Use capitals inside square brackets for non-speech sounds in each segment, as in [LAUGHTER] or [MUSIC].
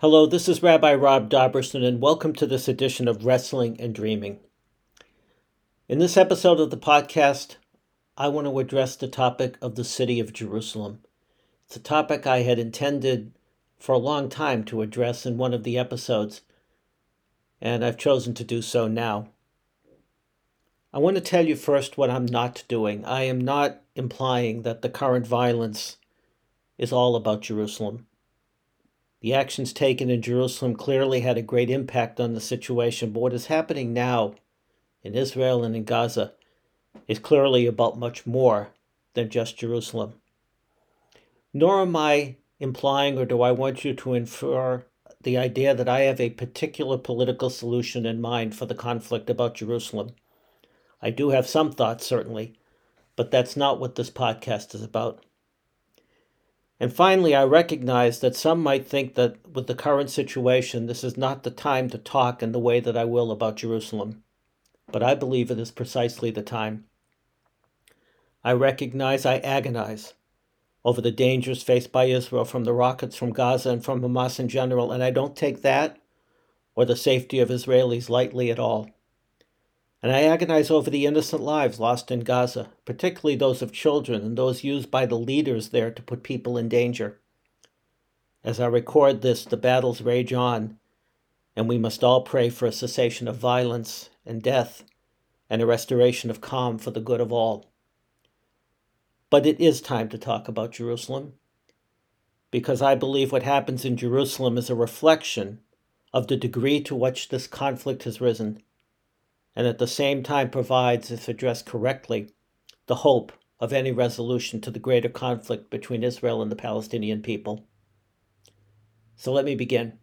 Hello, this is Rabbi Rob Dobrusin, and welcome to this edition of Wrestling and Dreaming. In this episode of the podcast, I want to address the topic of the city of Jerusalem. It's a topic I had intended for a long time to address in one of the episodes, and I've chosen to do so now. I want to tell you first what I'm not doing. I am not implying that the current violence is all about Jerusalem. The actions taken in Jerusalem clearly had a great impact on the situation, but what is happening now in Israel and in Gaza is clearly about much more than just Jerusalem. Nor am I implying or do I want you to infer the idea that I have a particular political solution in mind for the conflict about Jerusalem. I do have some thoughts, certainly, but that's not what this podcast is about. And finally, I recognize that some might think that with the current situation, this is not the time to talk in the way that I will about Jerusalem. But I believe it is precisely the time. I recognize I agonize over the dangers faced by Israel from the rockets from Gaza and from Hamas in general, and I don't take that or the safety of Israelis lightly at all. And I agonize over the innocent lives lost in Gaza, particularly those of children and those used by the leaders there to put people in danger. As I record this, the battles rage on, and we must all pray for a cessation of violence and death and a restoration of calm for the good of all. But it is time to talk about Jerusalem, because I believe what happens in Jerusalem is a reflection of the degree to which this conflict has risen and at the same time provides, if addressed correctly, the hope of any resolution to the greater conflict between Israel and the Palestinian people. So let me begin.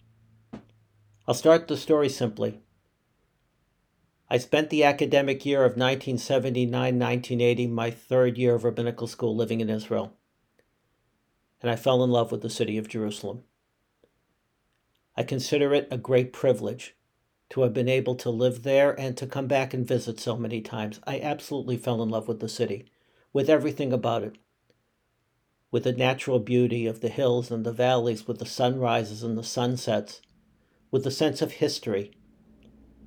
I'll start the story simply. I spent the academic year of 1979 1980, my third year of rabbinical school, living in Israel. And I fell in love with the city of Jerusalem. I consider it a great privilege to have been able to live there and to come back and visit so many times. I absolutely fell in love with the city, with everything about it, with the natural beauty of the hills and the valleys, with the sunrises and the sunsets, with the sense of history,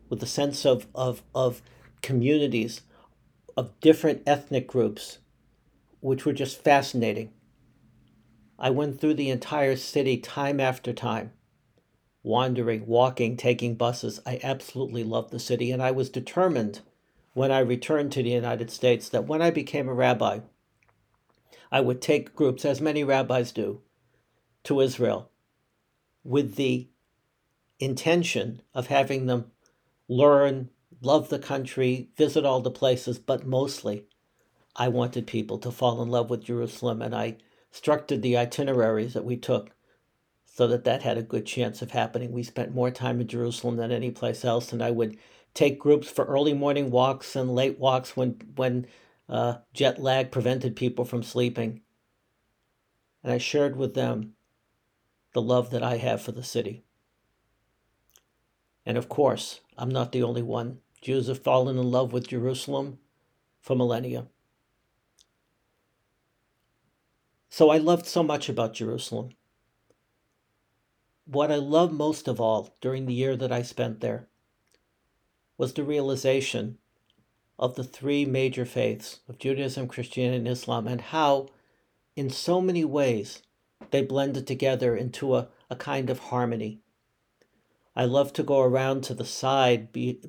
with the sense of, of, of communities, of different ethnic groups, which were just fascinating. I went through the entire city time after time wandering, walking, taking buses. I absolutely loved the city, and I was determined when I returned to the United States that when I became a rabbi, I would take groups, as many rabbis do, to Israel with the intention of having them learn, love the country, visit all the places, but mostly I wanted people to fall in love with Jerusalem, and I structured the itineraries that we took so that that had a good chance of happening. We spent more time in Jerusalem than any place else, and I would take groups for early morning walks and late walks when when uh, jet lag prevented people from sleeping. And I shared with them the love that I have for the city. And of course, I'm not the only one. Jews have fallen in love with Jerusalem for millennia. So I loved so much about Jerusalem what I loved most of all during the year that I spent there was the realization of the three major faiths of Judaism, Christianity, and Islam, and how, in so many ways, they blended together into a, a kind of harmony. I love to go around to the side, be,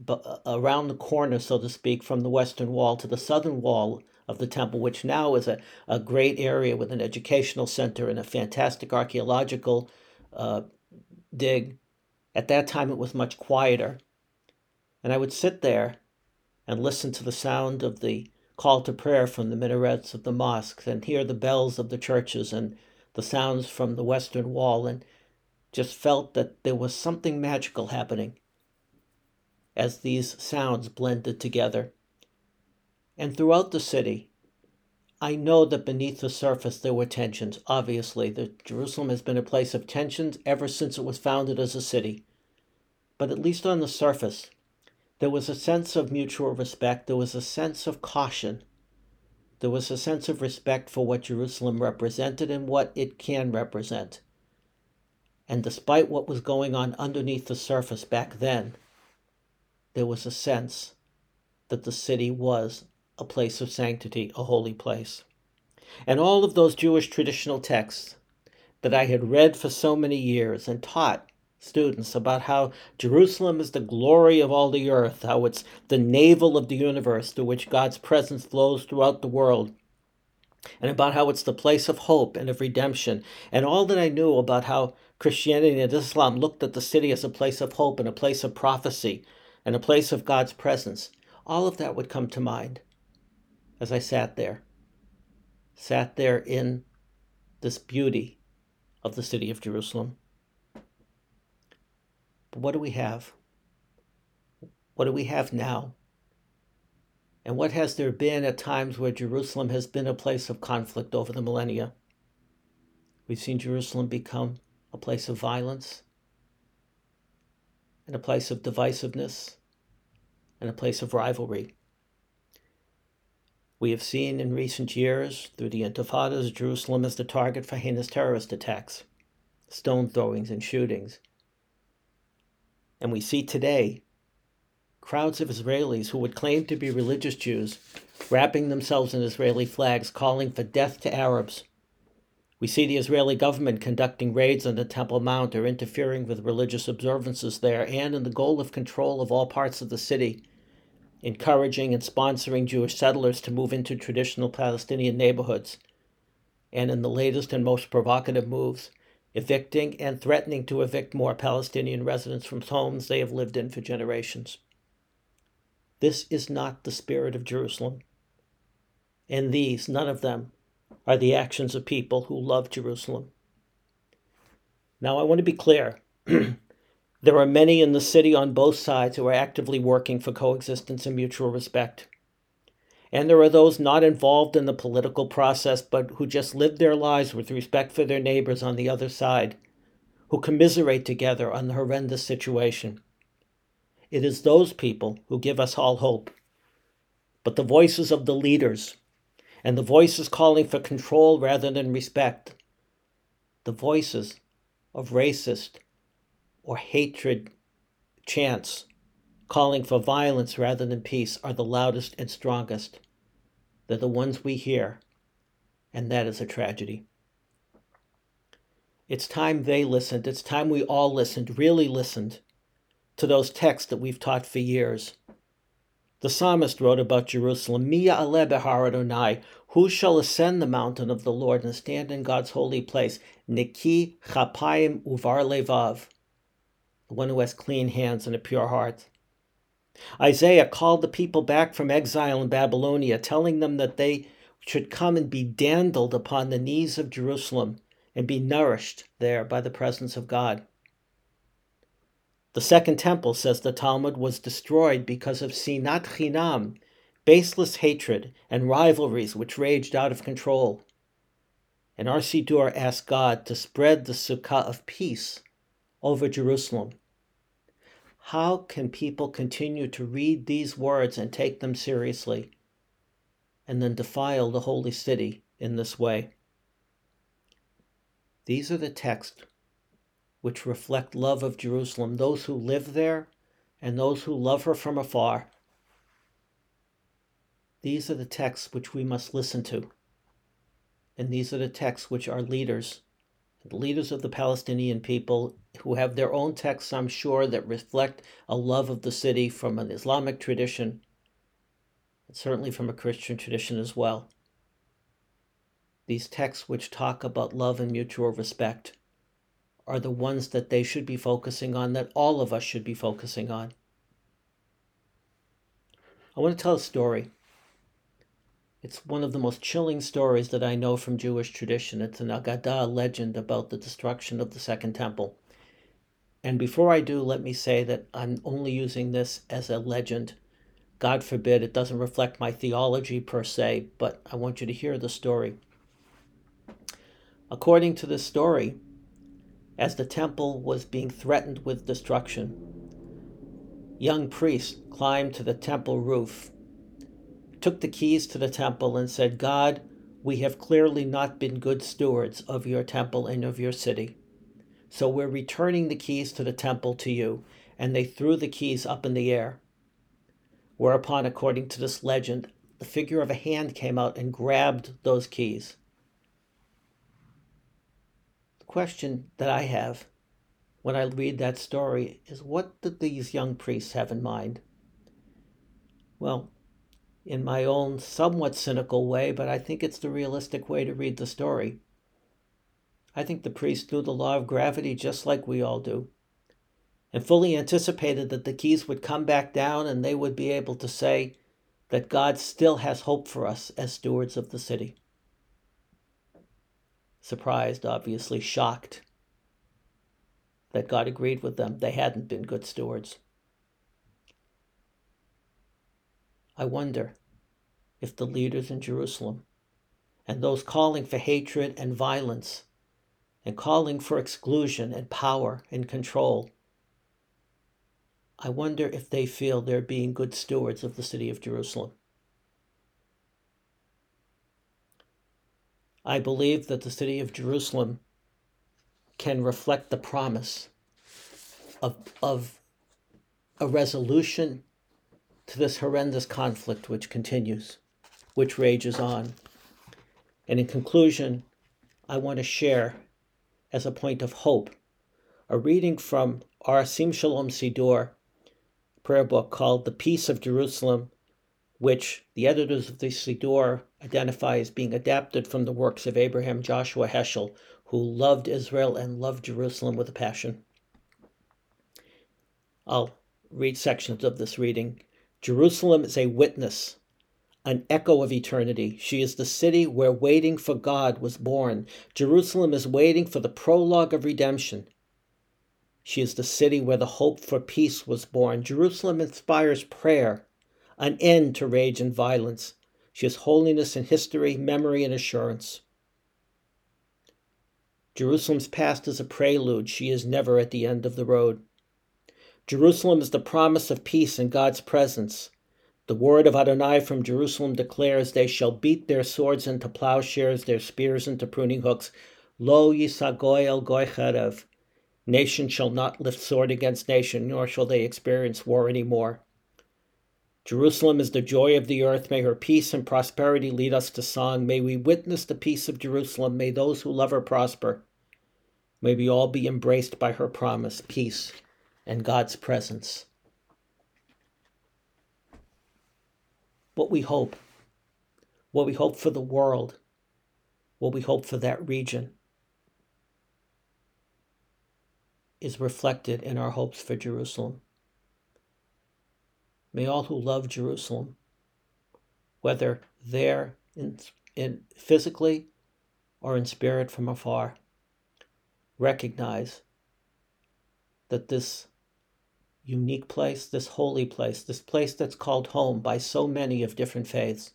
around the corner, so to speak, from the western wall to the southern wall of the temple, which now is a, a great area with an educational center and a fantastic archaeological uh, dig. At that time, it was much quieter. And I would sit there and listen to the sound of the call to prayer from the minarets of the mosques and hear the bells of the churches and the sounds from the western wall and just felt that there was something magical happening as these sounds blended together. And throughout the city, I know that beneath the surface there were tensions. Obviously, the, Jerusalem has been a place of tensions ever since it was founded as a city. But at least on the surface, there was a sense of mutual respect. There was a sense of caution. There was a sense of respect for what Jerusalem represented and what it can represent. And despite what was going on underneath the surface back then, there was a sense that the city was a place of sanctity, a holy place. And all of those Jewish traditional texts that I had read for so many years and taught students about how Jerusalem is the glory of all the earth, how it's the navel of the universe through which God's presence flows throughout the world, and about how it's the place of hope and of redemption, and all that I knew about how Christianity and Islam looked at the city as a place of hope and a place of prophecy and a place of God's presence, all of that would come to mind as I sat there, sat there in this beauty of the city of Jerusalem. But what do we have? What do we have now? And what has there been at times where Jerusalem has been a place of conflict over the millennia? We've seen Jerusalem become a place of violence and a place of divisiveness and a place of rivalry. We have seen in recent years, through the intifadas, Jerusalem as the target for heinous terrorist attacks, stone throwings, and shootings. And we see today crowds of Israelis who would claim to be religious Jews wrapping themselves in Israeli flags, calling for death to Arabs. We see the Israeli government conducting raids on the Temple Mount or interfering with religious observances there, and in the goal of control of all parts of the city, encouraging and sponsoring Jewish settlers to move into traditional Palestinian neighborhoods. And in the latest and most provocative moves, evicting and threatening to evict more Palestinian residents from homes they have lived in for generations. This is not the spirit of Jerusalem. And these, none of them, are the actions of people who love Jerusalem. Now, I want to be clear. [CLEARS THROAT] there are many in the city on both sides who are actively working for coexistence and mutual respect. And there are those not involved in the political process, but who just live their lives with respect for their neighbors on the other side, who commiserate together on the horrendous situation. It is those people who give us all hope. But the voices of the leaders, and the voices calling for control rather than respect, the voices of racist or hatred chants calling for violence rather than peace are the loudest and strongest. They're the ones we hear, and that is a tragedy. It's time they listened. It's time we all listened, really listened, to those texts that we've taught for years. The psalmist wrote about Jerusalem, Mia ale behar Adonai, who shall ascend the mountain of the Lord and stand in God's holy place? Niki chapayim uvar levav, one who has clean hands and a pure heart. Isaiah called the people back from exile in Babylonia, telling them that they should come and be dandled upon the knees of Jerusalem and be nourished there by the presence of God. The second temple, says the Talmud, was destroyed because of sinat chinam, baseless hatred and rivalries which raged out of control. And our Siddur asked God to spread the sukkah of peace over Jerusalem how can people continue to read these words and take them seriously and then defile the holy city in this way? These are the texts which reflect love of Jerusalem, those who live there and those who love her from afar. These are the texts which we must listen to. And these are the texts which our leaders leaders of the Palestinian people who have their own texts, I'm sure, that reflect a love of the city from an Islamic tradition, and certainly from a Christian tradition as well. These texts, which talk about love and mutual respect, are the ones that they should be focusing on, that all of us should be focusing on. I want to tell a story. It's one of the most chilling stories that I know from Jewish tradition. It's an Agadah legend about the destruction of the Second Temple. And before I do, let me say that I'm only using this as a legend. God forbid it doesn't reflect my theology per se, but I want you to hear the story. According to this story, as the temple was being threatened with destruction, young priests climbed to the temple roof took the keys to the temple and said, God, we have clearly not been good stewards of your temple and of your city. So we're returning the keys to the temple to you. And they threw the keys up in the air. Whereupon, according to this legend, the figure of a hand came out and grabbed those keys. The question that I have when I read that story is what did these young priests have in mind? Well, in my own somewhat cynical way, but I think it's the realistic way to read the story. I think the priest knew the law of gravity just like we all do, and fully anticipated that the keys would come back down and they would be able to say that God still has hope for us as stewards of the city. Surprised, obviously, shocked that God agreed with them. They hadn't been good stewards. I wonder if the leaders in Jerusalem and those calling for hatred and violence and calling for exclusion and power and control. I wonder if they feel they're being good stewards of the city of Jerusalem. I believe that the city of Jerusalem can reflect the promise of, of a resolution to this horrendous conflict which continues, which rages on. And in conclusion, I want to share as a point of hope. A reading from our Sim Shalom Siddur prayer book called The Peace of Jerusalem, which the editors of the Siddur identify as being adapted from the works of Abraham Joshua Heschel, who loved Israel and loved Jerusalem with a passion. I'll read sections of this reading. Jerusalem is a witness an echo of eternity. She is the city where waiting for God was born. Jerusalem is waiting for the prologue of redemption. She is the city where the hope for peace was born. Jerusalem inspires prayer, an end to rage and violence. She is holiness in history, memory, and assurance. Jerusalem's past is a prelude. She is never at the end of the road. Jerusalem is the promise of peace in God's presence. The word of Adonai from Jerusalem declares, They shall beat their swords into plowshares, their spears into pruning hooks. Lo yisagoy el goy cherev. Nation shall not lift sword against nation, nor shall they experience war any more. Jerusalem is the joy of the earth. May her peace and prosperity lead us to song. May we witness the peace of Jerusalem. May those who love her prosper. May we all be embraced by her promise, peace, and God's presence. what we hope, what we hope for the world, what we hope for that region is reflected in our hopes for Jerusalem. May all who love Jerusalem, whether there in, in physically or in spirit from afar, recognize that this unique place, this holy place, this place that's called home by so many of different faiths,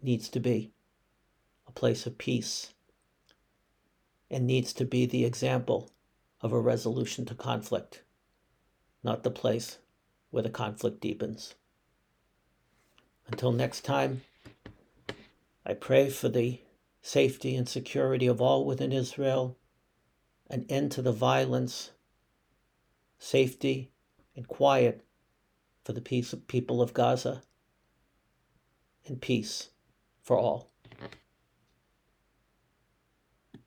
needs to be a place of peace and needs to be the example of a resolution to conflict, not the place where the conflict deepens. Until next time, I pray for the safety and security of all within Israel, an end to the violence safety, and quiet for the peace of people of Gaza, and peace for all.